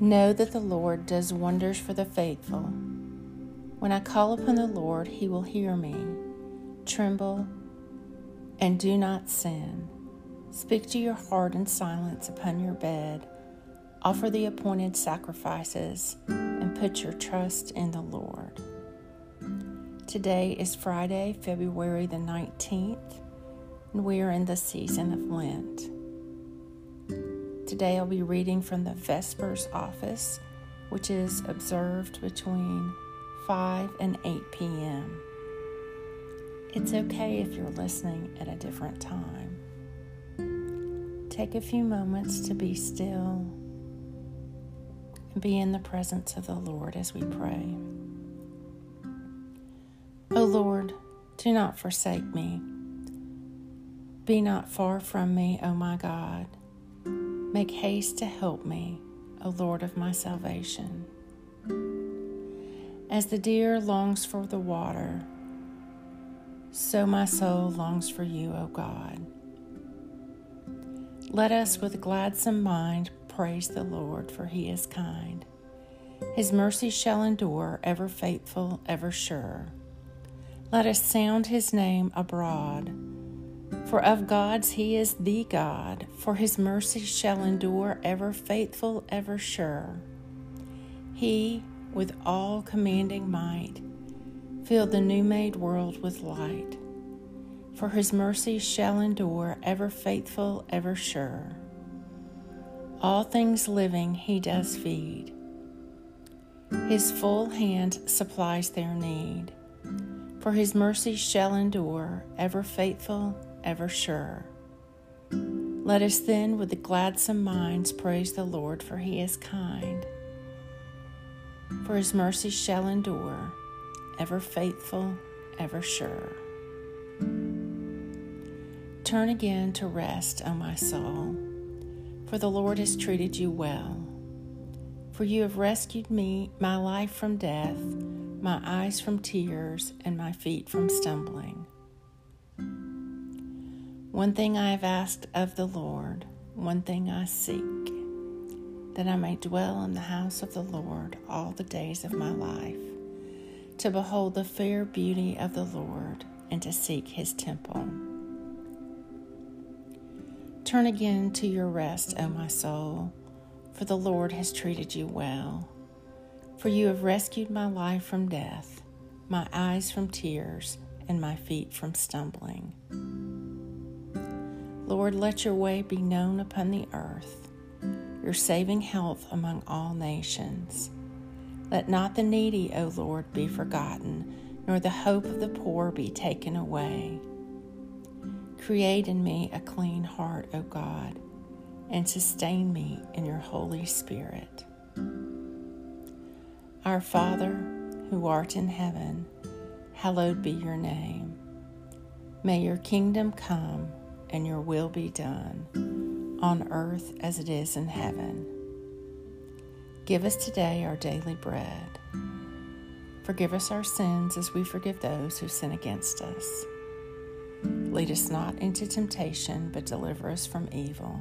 Know that the Lord does wonders for the faithful. When I call upon the Lord, he will hear me. Tremble and do not sin. Speak to your heart in silence upon your bed. Offer the appointed sacrifices and put your trust in the Lord. Today is Friday, February the 19th, and we are in the season of Lent. Today I'll be reading from the Vespers office, which is observed between 5 and 8 p.m. It's okay if you're listening at a different time. Take a few moments to be still and be in the presence of the Lord as we pray. O Lord, do not forsake me. Be not far from me, O my God. Make haste to help me, O Lord of my salvation. As the deer longs for the water, so my soul longs for you, O God. Let us with gladsome mind praise the Lord, for he is kind. His mercy shall endure, ever faithful, ever sure. Let us sound his name abroad, for of gods he is the God, for his mercy shall endure, ever faithful, ever sure. He, with all commanding might, filled the new made world with light for his mercy shall endure, ever faithful, ever sure. All things living he does feed. His full hand supplies their need. For his mercy shall endure, ever faithful, ever sure. Let us then, with the gladsome minds, praise the Lord, for he is kind. For his mercy shall endure, ever faithful, ever sure. Turn again to rest, O my soul, for the Lord has treated you well. For you have rescued me, my life from death, my eyes from tears, and my feet from stumbling. One thing I have asked of the Lord, one thing I seek, that I may dwell in the house of the Lord all the days of my life, to behold the fair beauty of the Lord and to seek his temple. Turn again to your rest, O my soul, for the Lord has treated you well. For you have rescued my life from death, my eyes from tears, and my feet from stumbling. Lord, let your way be known upon the earth, your saving health among all nations. Let not the needy, O Lord, be forgotten, nor the hope of the poor be taken away. Create in me a clean heart, O God, and sustain me in your Holy Spirit. Our Father, who art in heaven, hallowed be your name. May your kingdom come and your will be done on earth as it is in heaven. Give us today our daily bread. Forgive us our sins as we forgive those who sin against us Lead us not into temptation, but deliver us from evil.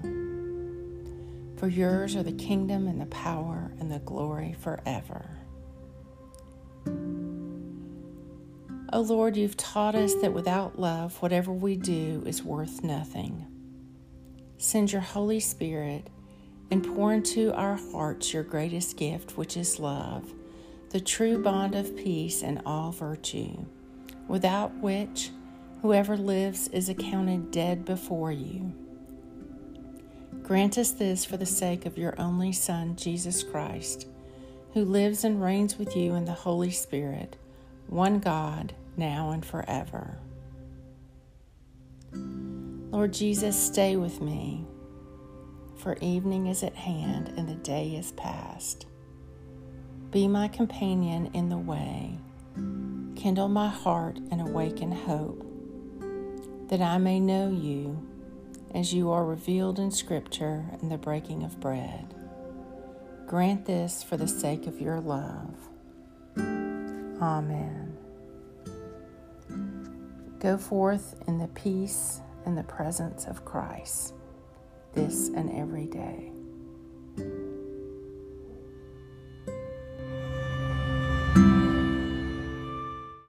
For yours are the kingdom and the power and the glory forever. O oh Lord, you've taught us that without love, whatever we do is worth nothing. Send your Holy Spirit and pour into our hearts your greatest gift, which is love, the true bond of peace and all virtue, without which Whoever lives is accounted dead before you. Grant us this for the sake of your only Son, Jesus Christ, who lives and reigns with you in the Holy Spirit, one God, now and forever. Lord Jesus, stay with me, for evening is at hand and the day is past. Be my companion in the way, kindle my heart and awaken hope that I may know you as you are revealed in Scripture and the breaking of bread. Grant this for the sake of your love. Amen. Go forth in the peace and the presence of Christ this and every day.